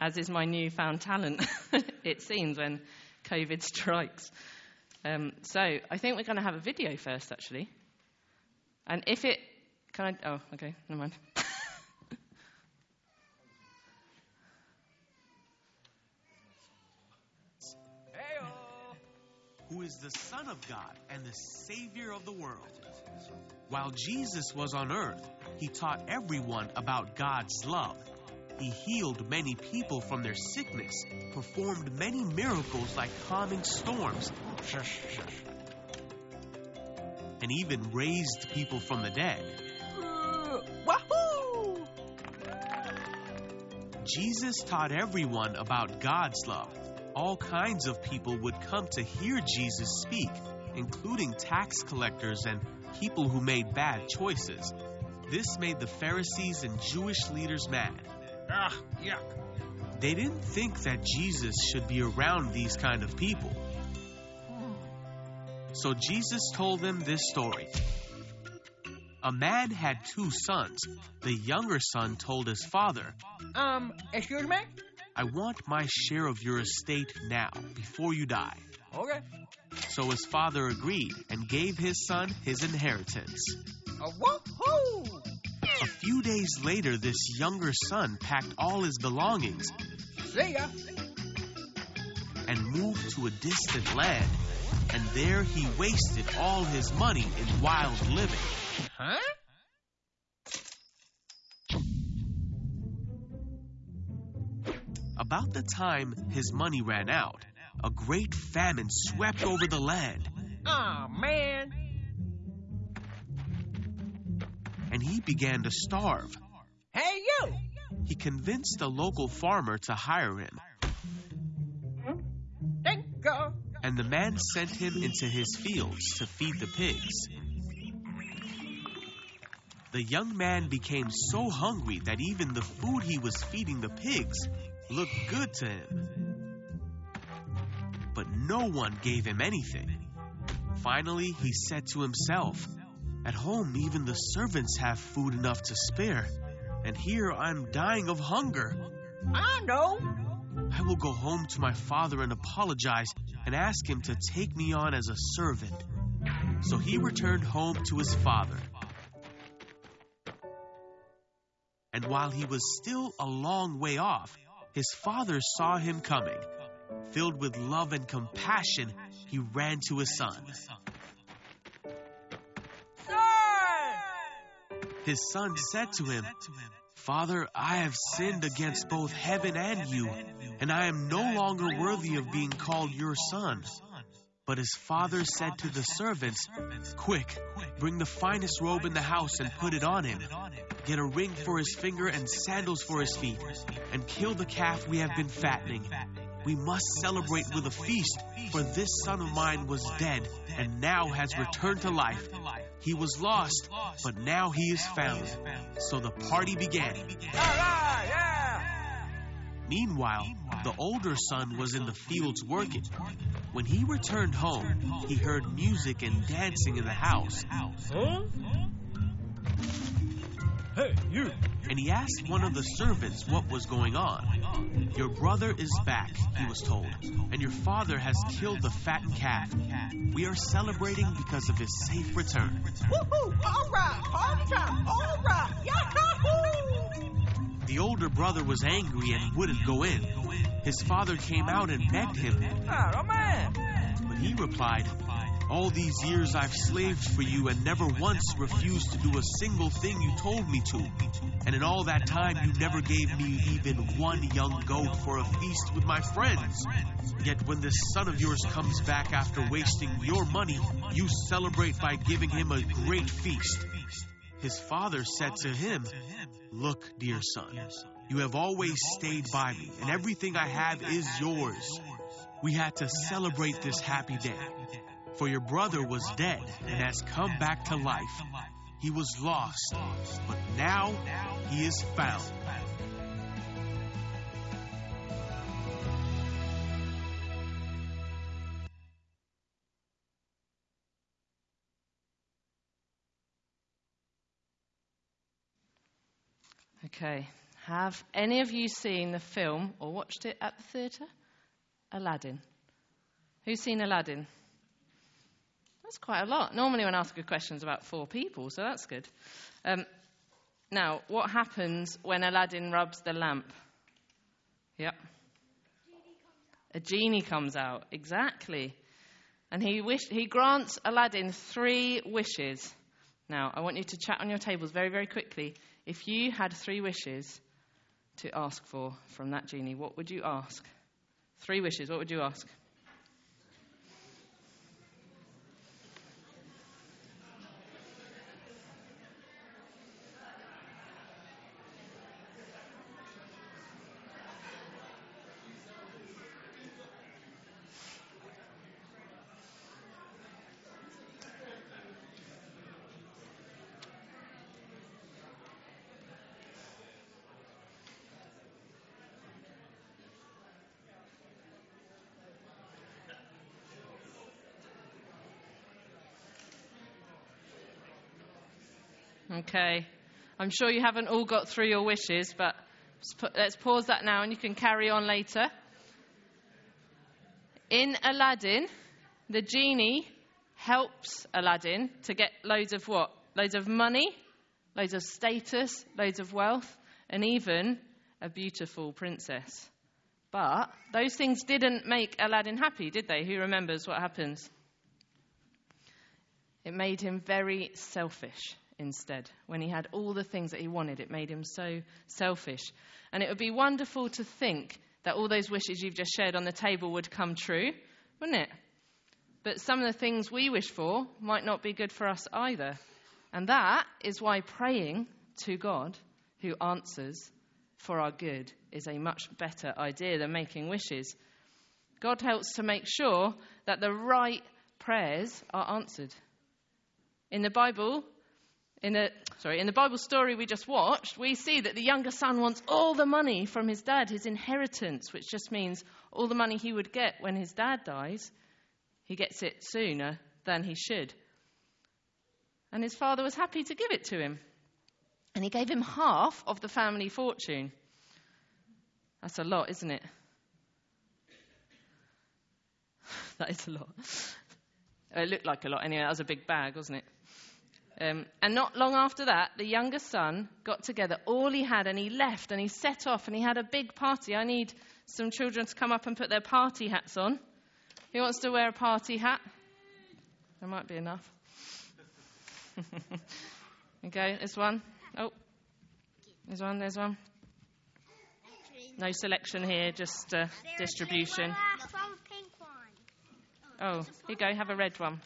as is my newfound talent, it seems, when COVID strikes. Um, so I think we're going to have a video first, actually. And if it. Can I. Oh, okay, never mind. who is the Son of God and the Savior of the world. While Jesus was on earth, he taught everyone about God's love. He healed many people from their sickness, performed many miracles like calming storms, and even raised people from the dead. Uh, wahoo! Jesus taught everyone about God's love all kinds of people would come to hear Jesus speak, including tax collectors and people who made bad choices. This made the Pharisees and Jewish leaders mad. Ah, yuck. They didn't think that Jesus should be around these kind of people. So Jesus told them this story. A man had two sons. The younger son told his father, Um, excuse me? I want my share of your estate now, before you die. Okay. So his father agreed and gave his son his inheritance. Uh, woohoo! A few days later, this younger son packed all his belongings See ya. and moved to a distant land. And there he wasted all his money in wild living. Huh? About the time his money ran out, a great famine swept over the land, Aw, man. And he began to starve. Hey, you! He convinced a local farmer to hire him, and the man sent him into his fields to feed the pigs. The young man became so hungry that even the food he was feeding the pigs looked good to him. But no one gave him anything. Finally, he said to himself, At home, even the servants have food enough to spare, and here I'm dying of hunger. I know. I will go home to my father and apologize and ask him to take me on as a servant. So he returned home to his father. And while he was still a long way off, his father saw him coming. Filled with love and compassion, he ran to his son. His son said to him, Father, I have sinned against both heaven and you, and I am no longer worthy of being called your son. But his father said to the servants, Quick, bring the finest robe in the house and put it on him. Get a ring for his finger and sandals for his feet, and kill the calf we have been fattening. We must celebrate with a feast, for this son of mine was dead and now has returned to life. He was lost, but now he is found. So the party began. Meanwhile, the older son was in the fields working. When he returned home, he heard music and dancing in the house? Hey, you. and he asked one of the servants what was going on. Your brother is back, he was told, and your father has killed the fattened calf. We are celebrating because of his safe return. Woohoo! All right, party time. All right, yahoo! The older brother was angry and wouldn't go in. His father came out and begged him, Oh, man. but he replied, All these years I've slaved for you and never once refused to do a single thing you told me to. And in all that time, you never gave me even one young goat for a feast with my friends. Yet when this son of yours comes back after wasting your money, you celebrate by giving him a great feast. His father said to him, Look, dear son, you have always stayed by me, and everything I have is yours. We had to celebrate this happy day. For your brother was dead and has come back to life. He was lost, but now he is found. Okay. Have any of you seen the film or watched it at the theatre? Aladdin. Who's seen Aladdin? That's quite a lot. Normally, when I ask a question, about four people, so that's good. Um, now, what happens when Aladdin rubs the lamp? Yep. A genie comes out, exactly. And he, wish, he grants Aladdin three wishes. Now, I want you to chat on your tables very, very quickly. If you had three wishes to ask for from that genie, what would you ask? Three wishes, what would you ask? Okay. I'm sure you haven't all got through your wishes, but let's pause that now and you can carry on later. In Aladdin, the genie helps Aladdin to get loads of what? Loads of money, loads of status, loads of wealth, and even a beautiful princess. But those things didn't make Aladdin happy, did they? Who remembers what happens? It made him very selfish instead. When he had all the things that he wanted, it made him so selfish. And it would be wonderful to think that all those wishes you've just shared on the table would come true, wouldn't it? But some of the things we wish for might not be good for us either. And that is why praying to God, who answers for our good, is a much better idea than making wishes. God helps to make sure that the right prayers are answered. In the Bible, in the, sorry, in the Bible story we just watched, we see that the younger son wants all the money from his dad, his inheritance, which just means all the money he would get when his dad dies, he gets it sooner than he should. And his father was happy to give it to him. And he gave him half of the family fortune. That's a lot, isn't it? that is a lot. It looked like a lot anyway. That was a big bag, wasn't it? Um, and not long after that, the younger son got together all he had and he left and he set off and he had a big party. I need some children to come up and put their party hats on. Who wants to wear a party hat? There might be enough. okay, there's one. Oh, there's one, there's one. No selection here, just uh, distribution. Oh, here you go, have a red one.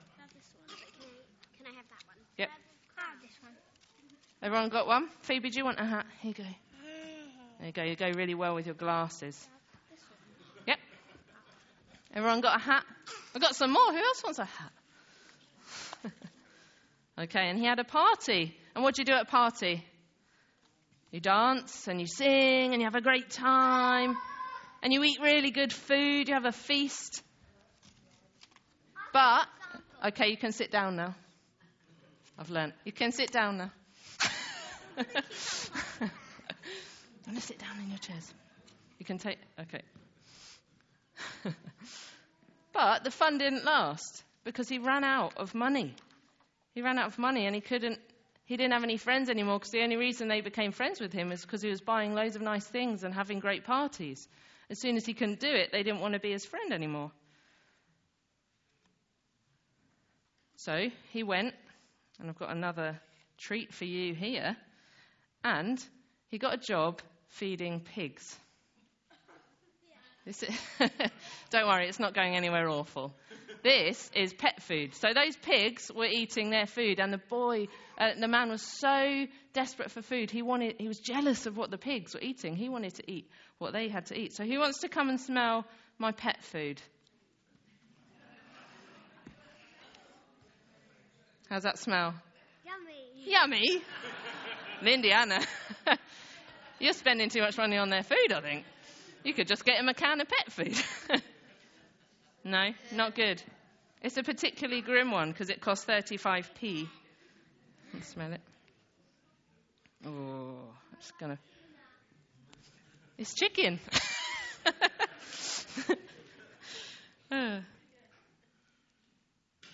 Everyone got one? Phoebe, do you want a hat? Here you go. There you go. You go really well with your glasses. Yep. Everyone got a hat? I've got some more. Who else wants a hat? okay, and he had a party. And what do you do at a party? You dance and you sing and you have a great time and you eat really good food. You have a feast. But, okay, you can sit down now. I've learnt. You can sit down now. I'm going to sit down in your chairs. You can take. Okay. but the fun didn't last because he ran out of money. He ran out of money and he couldn't. He didn't have any friends anymore because the only reason they became friends with him is because he was buying loads of nice things and having great parties. As soon as he couldn't do it, they didn't want to be his friend anymore. So he went, and I've got another treat for you here. And he got a job feeding pigs. Don't worry, it's not going anywhere awful. This is pet food. So those pigs were eating their food, and the boy, uh, the man, was so desperate for food. He wanted, he was jealous of what the pigs were eating. He wanted to eat what they had to eat. So he wants to come and smell my pet food. How's that smell? Yummy. Yummy. Lindiana, you're spending too much money on their food, I think. You could just get them a can of pet food. no, not good. It's a particularly grim one because it costs 35p. Let's smell it. Oh, going to. It's chicken. Uh.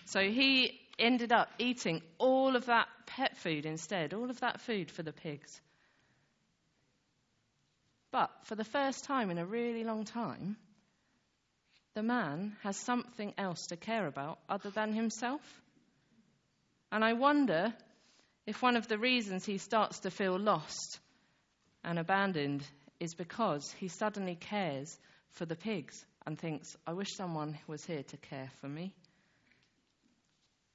so he ended up eating all of that pet food instead, all of that food for the pigs. But for the first time in a really long time, the man has something else to care about other than himself. And I wonder if one of the reasons he starts to feel lost and abandoned is because he suddenly cares for the pigs and thinks, I wish someone was here to care for me.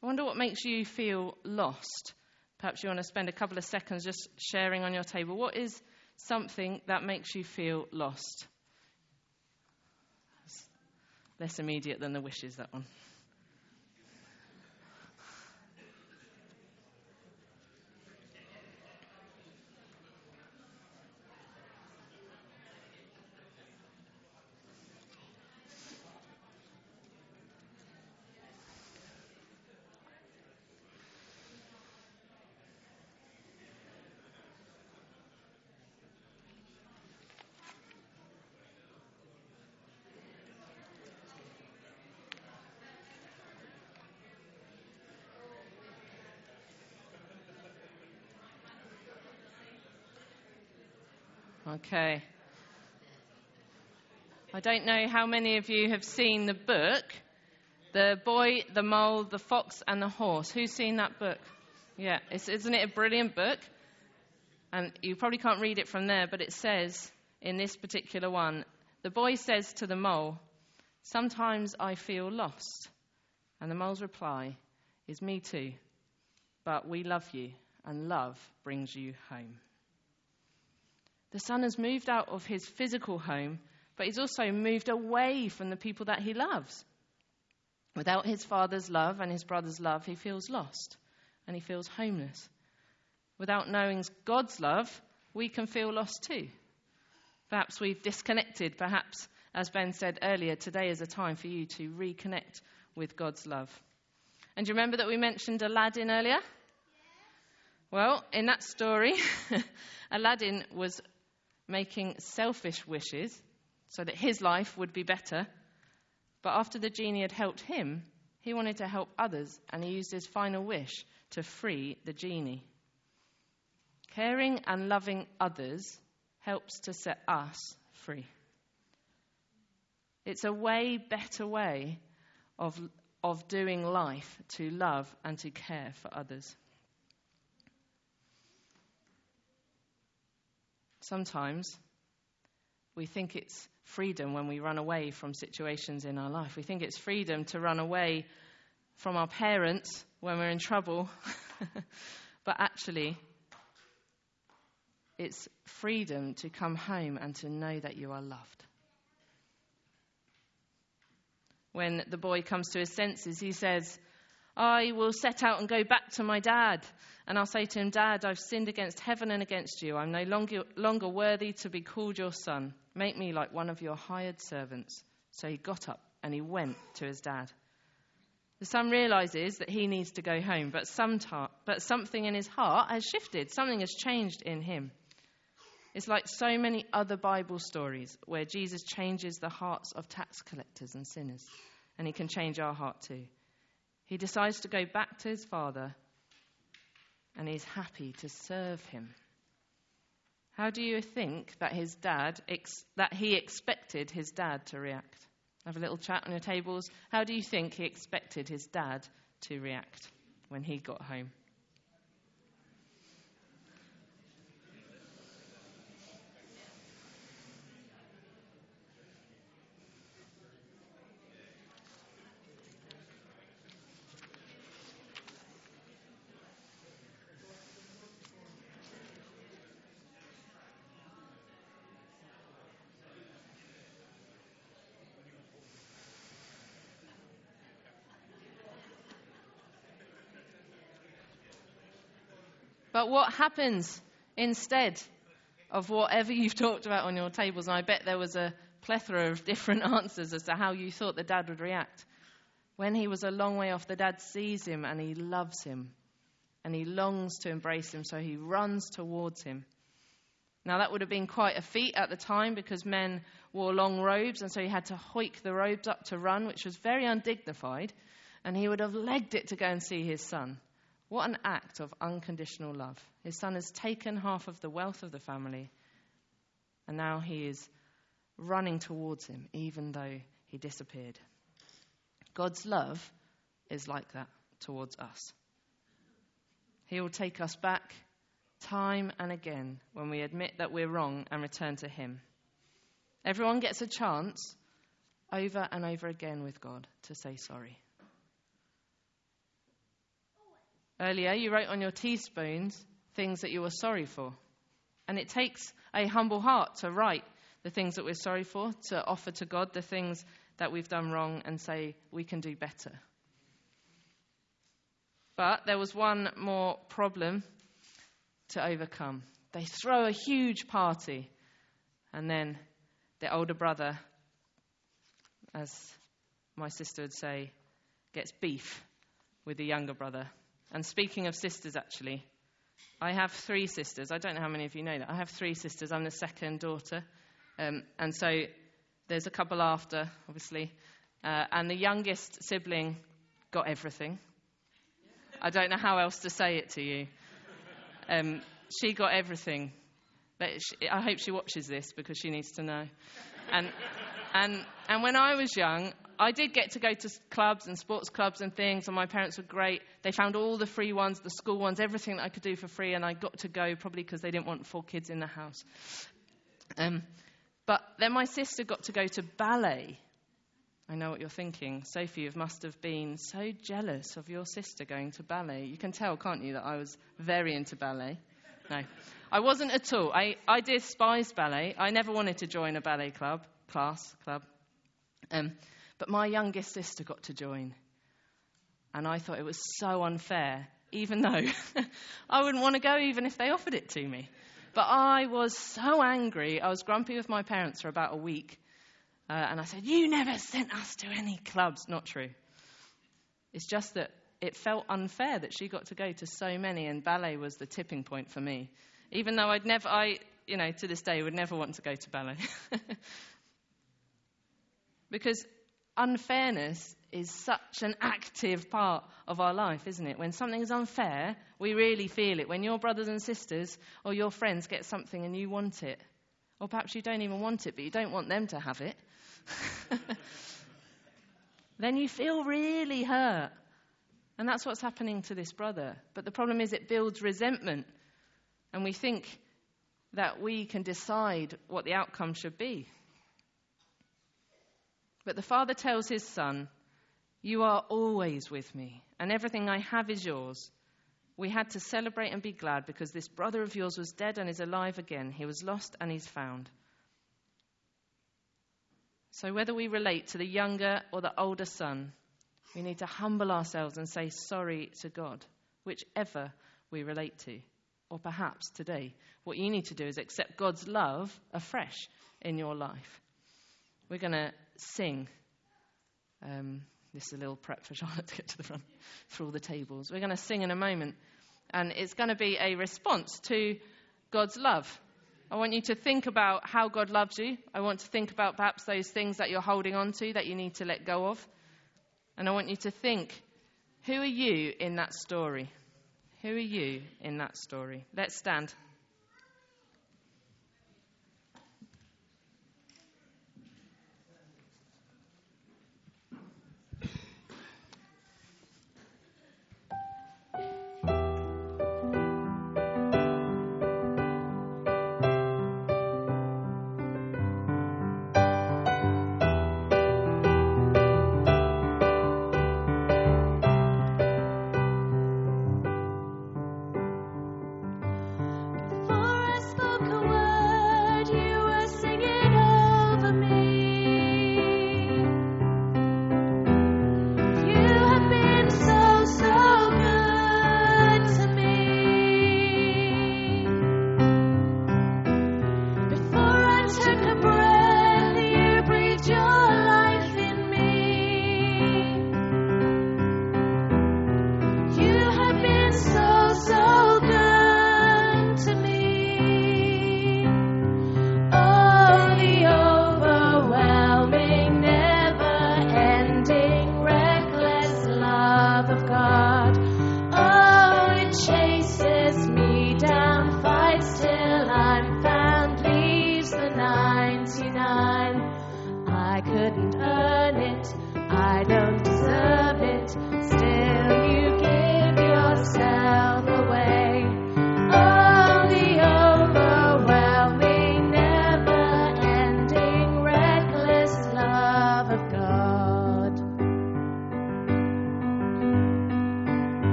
I wonder what makes you feel lost. Perhaps you want to spend a couple of seconds just sharing on your table. What is something that makes you feel lost? Less immediate than the wishes, that one. Okay. I don't know how many of you have seen the book, The Boy, the Mole, the Fox, and the Horse. Who's seen that book? Yeah, isn't it a brilliant book? And you probably can't read it from there, but it says in this particular one the boy says to the mole, Sometimes I feel lost. And the mole's reply is, Me too. But we love you, and love brings you home. The son has moved out of his physical home, but he's also moved away from the people that he loves. Without his father's love and his brother's love, he feels lost and he feels homeless. Without knowing God's love, we can feel lost too. Perhaps we've disconnected. Perhaps, as Ben said earlier, today is a time for you to reconnect with God's love. And do you remember that we mentioned Aladdin earlier? Well, in that story, Aladdin was making selfish wishes so that his life would be better. But after the genie had helped him, he wanted to help others, and he used his final wish to free the genie. Caring and loving others helps to set us free. It's a way better way of, of doing life to love and to care for others. Sometimes we think it's freedom when we run away from situations in our life. We think it's freedom to run away from our parents when we're in trouble. but actually, it's freedom to come home and to know that you are loved. When the boy comes to his senses, he says, I will set out and go back to my dad. And I'll say to him, Dad, I've sinned against heaven and against you. I'm no longer, longer worthy to be called your son. Make me like one of your hired servants. So he got up and he went to his dad. The son realizes that he needs to go home, but, but something in his heart has shifted. Something has changed in him. It's like so many other Bible stories where Jesus changes the hearts of tax collectors and sinners, and he can change our heart too. He decides to go back to his father and he's happy to serve him. How do you think that his dad ex- that he expected his dad to react? Have a little chat on your tables. How do you think he expected his dad to react when he got home? But what happens instead of whatever you've talked about on your tables? And I bet there was a plethora of different answers as to how you thought the dad would react. When he was a long way off, the dad sees him and he loves him and he longs to embrace him, so he runs towards him. Now, that would have been quite a feat at the time because men wore long robes, and so he had to hoik the robes up to run, which was very undignified, and he would have legged it to go and see his son. What an act of unconditional love. His son has taken half of the wealth of the family, and now he is running towards him, even though he disappeared. God's love is like that towards us. He will take us back time and again when we admit that we're wrong and return to Him. Everyone gets a chance over and over again with God to say sorry. Earlier, you wrote on your teaspoons things that you were sorry for. And it takes a humble heart to write the things that we're sorry for, to offer to God the things that we've done wrong and say we can do better. But there was one more problem to overcome. They throw a huge party, and then the older brother, as my sister would say, gets beef with the younger brother. And speaking of sisters, actually, I have three sisters. I don't know how many of you know that. I have three sisters. I'm the second daughter. Um, and so there's a couple after, obviously. Uh, and the youngest sibling got everything. I don't know how else to say it to you. Um, she got everything. I hope she watches this because she needs to know. And, and, and when I was young, I did get to go to clubs and sports clubs and things, and my parents were great. They found all the free ones, the school ones, everything that I could do for free, and I got to go probably because they didn't want four kids in the house. Um, but then my sister got to go to ballet I know what you're thinking. Sophie, you must have been so jealous of your sister going to ballet. You can tell, can't you, that I was very into ballet? No, I wasn't at all. I, I despised ballet. I never wanted to join a ballet club, class, club. Um, but my youngest sister got to join. And I thought it was so unfair, even though I wouldn't want to go even if they offered it to me. But I was so angry. I was grumpy with my parents for about a week. Uh, and I said, You never sent us to any clubs. Not true. It's just that it felt unfair that she got to go to so many, and ballet was the tipping point for me. Even though I'd never, I, you know, to this day would never want to go to ballet. because unfairness is such an active part of our life, isn't it? When something is unfair, we really feel it. When your brothers and sisters or your friends get something and you want it, or perhaps you don't even want it, but you don't want them to have it, then you feel really hurt. And that's what's happening to this brother. But the problem is, it builds resentment. And we think that we can decide what the outcome should be. But the father tells his son, You are always with me, and everything I have is yours. We had to celebrate and be glad because this brother of yours was dead and is alive again. He was lost and he's found. So, whether we relate to the younger or the older son, we need to humble ourselves and say sorry to God, whichever we relate to. Or perhaps today, what you need to do is accept God's love afresh in your life. We're going to sing. Um, this is a little prep for Charlotte to get to the front for all the tables. We're going to sing in a moment, and it's going to be a response to God's love. I want you to think about how God loves you. I want to think about perhaps those things that you're holding on to that you need to let go of. And I want you to think who are you in that story? Who are you in that story? Let's stand.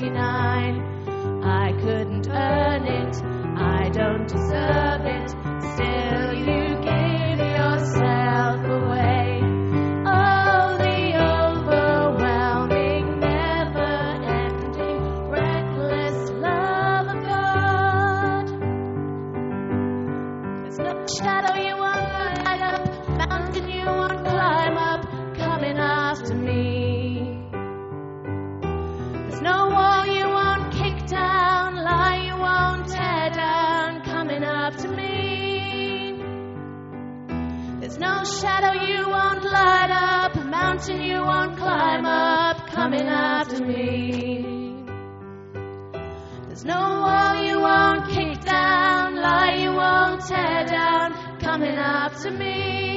99. I couldn't earn it, I don't deserve tear down, coming after me.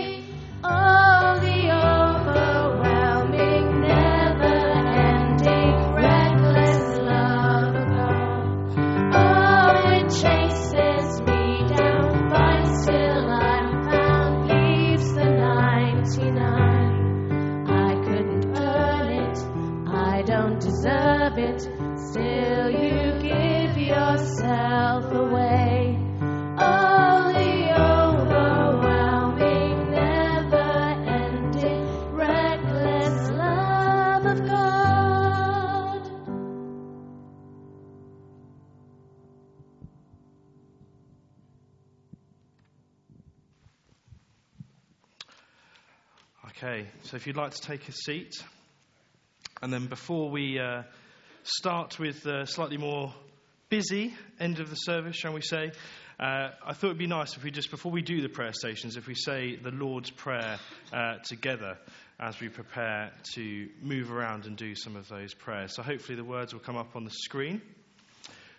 So if you'd like to take a seat, and then before we uh, start with the slightly more busy end of the service, shall we say, uh, I thought it'd be nice if we just, before we do the prayer stations, if we say the Lord's Prayer uh, together as we prepare to move around and do some of those prayers. So hopefully the words will come up on the screen.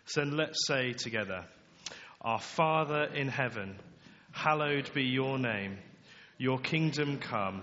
So then let's say together, Our Father in heaven, hallowed be your name. Your kingdom come,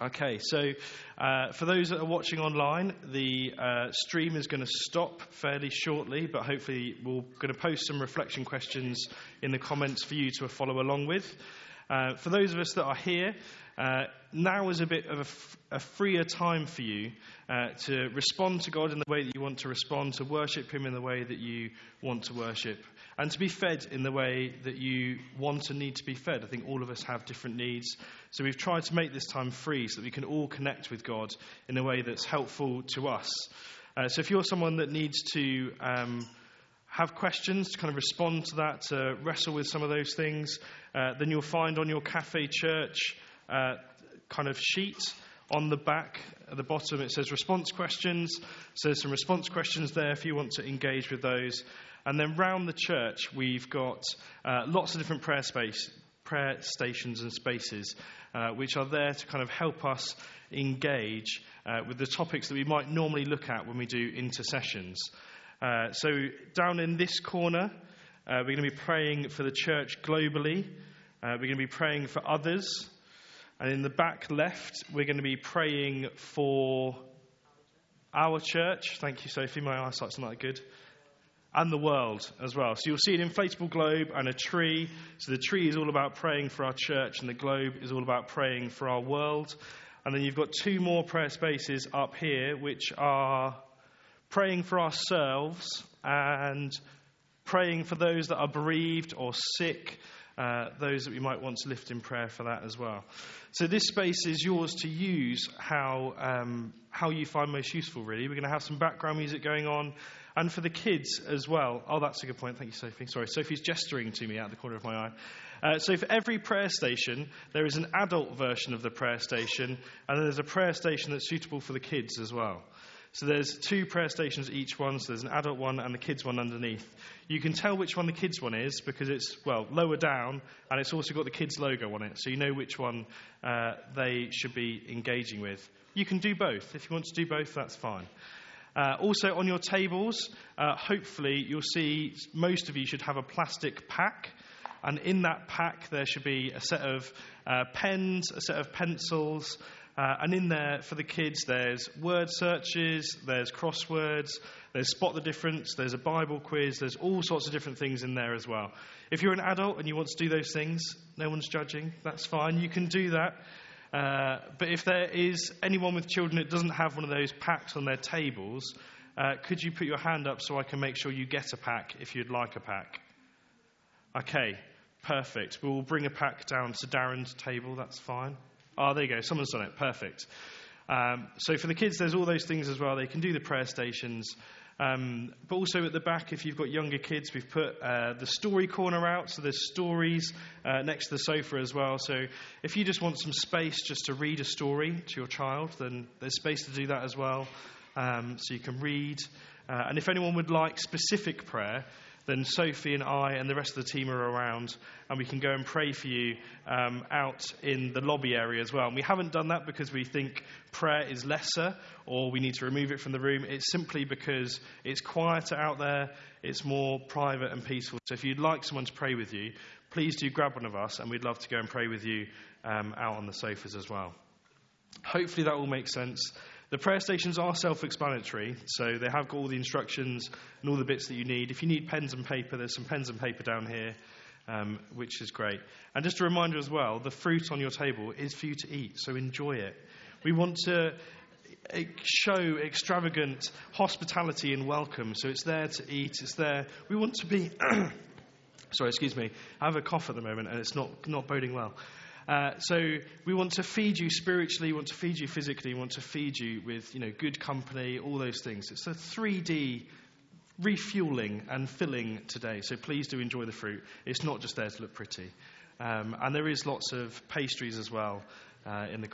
Okay, so uh, for those that are watching online, the uh, stream is going to stop fairly shortly, but hopefully we're going to post some reflection questions in the comments for you to follow along with. Uh, for those of us that are here, uh, now is a bit of a, f- a freer time for you uh, to respond to God in the way that you want to respond, to worship Him in the way that you want to worship, and to be fed in the way that you want and need to be fed. I think all of us have different needs. So we've tried to make this time free so that we can all connect with God in a way that's helpful to us. Uh, so if you're someone that needs to um, have questions to kind of respond to that, to wrestle with some of those things, uh, then you'll find on your Cafe Church uh, kind of sheet on the back at the bottom it says response questions. So there's some response questions there if you want to engage with those. And then round the church we've got uh, lots of different prayer space, prayer stations and spaces, uh, which are there to kind of help us engage uh, with the topics that we might normally look at when we do intercessions. Uh, so, down in this corner, uh, we're going to be praying for the church globally. Uh, we're going to be praying for others. And in the back left, we're going to be praying for our church. Thank you, Sophie. My eyesight's not that good. And the world as well. So you'll see an inflatable globe and a tree. So the tree is all about praying for our church, and the globe is all about praying for our world. And then you've got two more prayer spaces up here, which are praying for ourselves and praying for those that are bereaved or sick, uh, those that we might want to lift in prayer for that as well. So this space is yours to use how, um, how you find most useful, really. We're going to have some background music going on. And for the kids as well. Oh, that's a good point. Thank you, Sophie. Sorry, Sophie's gesturing to me out of the corner of my eye. Uh, so, for every prayer station, there is an adult version of the prayer station, and there's a prayer station that's suitable for the kids as well. So there's two prayer stations each one, so there's an adult one and the kids one underneath. You can tell which one the kids one is because it's, well, lower down and it's also got the kids logo on it, so you know which one uh, they should be engaging with. You can do both. If you want to do both, that's fine. Uh, also, on your tables, uh, hopefully, you'll see most of you should have a plastic pack. And in that pack, there should be a set of uh, pens, a set of pencils, uh, and in there for the kids, there's word searches, there's crosswords, there's spot the difference, there's a Bible quiz, there's all sorts of different things in there as well. If you're an adult and you want to do those things, no one's judging, that's fine, you can do that. Uh, but if there is anyone with children that doesn't have one of those packs on their tables, uh, could you put your hand up so I can make sure you get a pack if you'd like a pack? Okay, perfect. We'll bring a pack down to Darren's table, that's fine. Oh, there you go. Someone's done it. Perfect. Um, so for the kids, there's all those things as well. They can do the prayer stations. Um, but also at the back, if you've got younger kids, we've put uh, the story corner out. So there's stories uh, next to the sofa as well. So if you just want some space just to read a story to your child, then there's space to do that as well. Um, so you can read. Uh, and if anyone would like specific prayer, then Sophie and I and the rest of the team are around, and we can go and pray for you um, out in the lobby area as well. And we haven't done that because we think prayer is lesser or we need to remove it from the room. It's simply because it's quieter out there, it's more private and peaceful. So if you'd like someone to pray with you, please do grab one of us, and we'd love to go and pray with you um, out on the sofas as well. Hopefully that all makes sense. The prayer stations are self explanatory, so they have got all the instructions and all the bits that you need. If you need pens and paper, there's some pens and paper down here, um, which is great. And just a reminder as well the fruit on your table is for you to eat, so enjoy it. We want to show extravagant hospitality and welcome, so it's there to eat, it's there. We want to be. Sorry, excuse me. I have a cough at the moment and it's not, not boding well. Uh, so we want to feed you spiritually, we want to feed you physically, we want to feed you with you know, good company, all those things. It's a 3D refueling and filling today. So please do enjoy the fruit. It's not just there to look pretty. Um, and there is lots of pastries as well uh, in the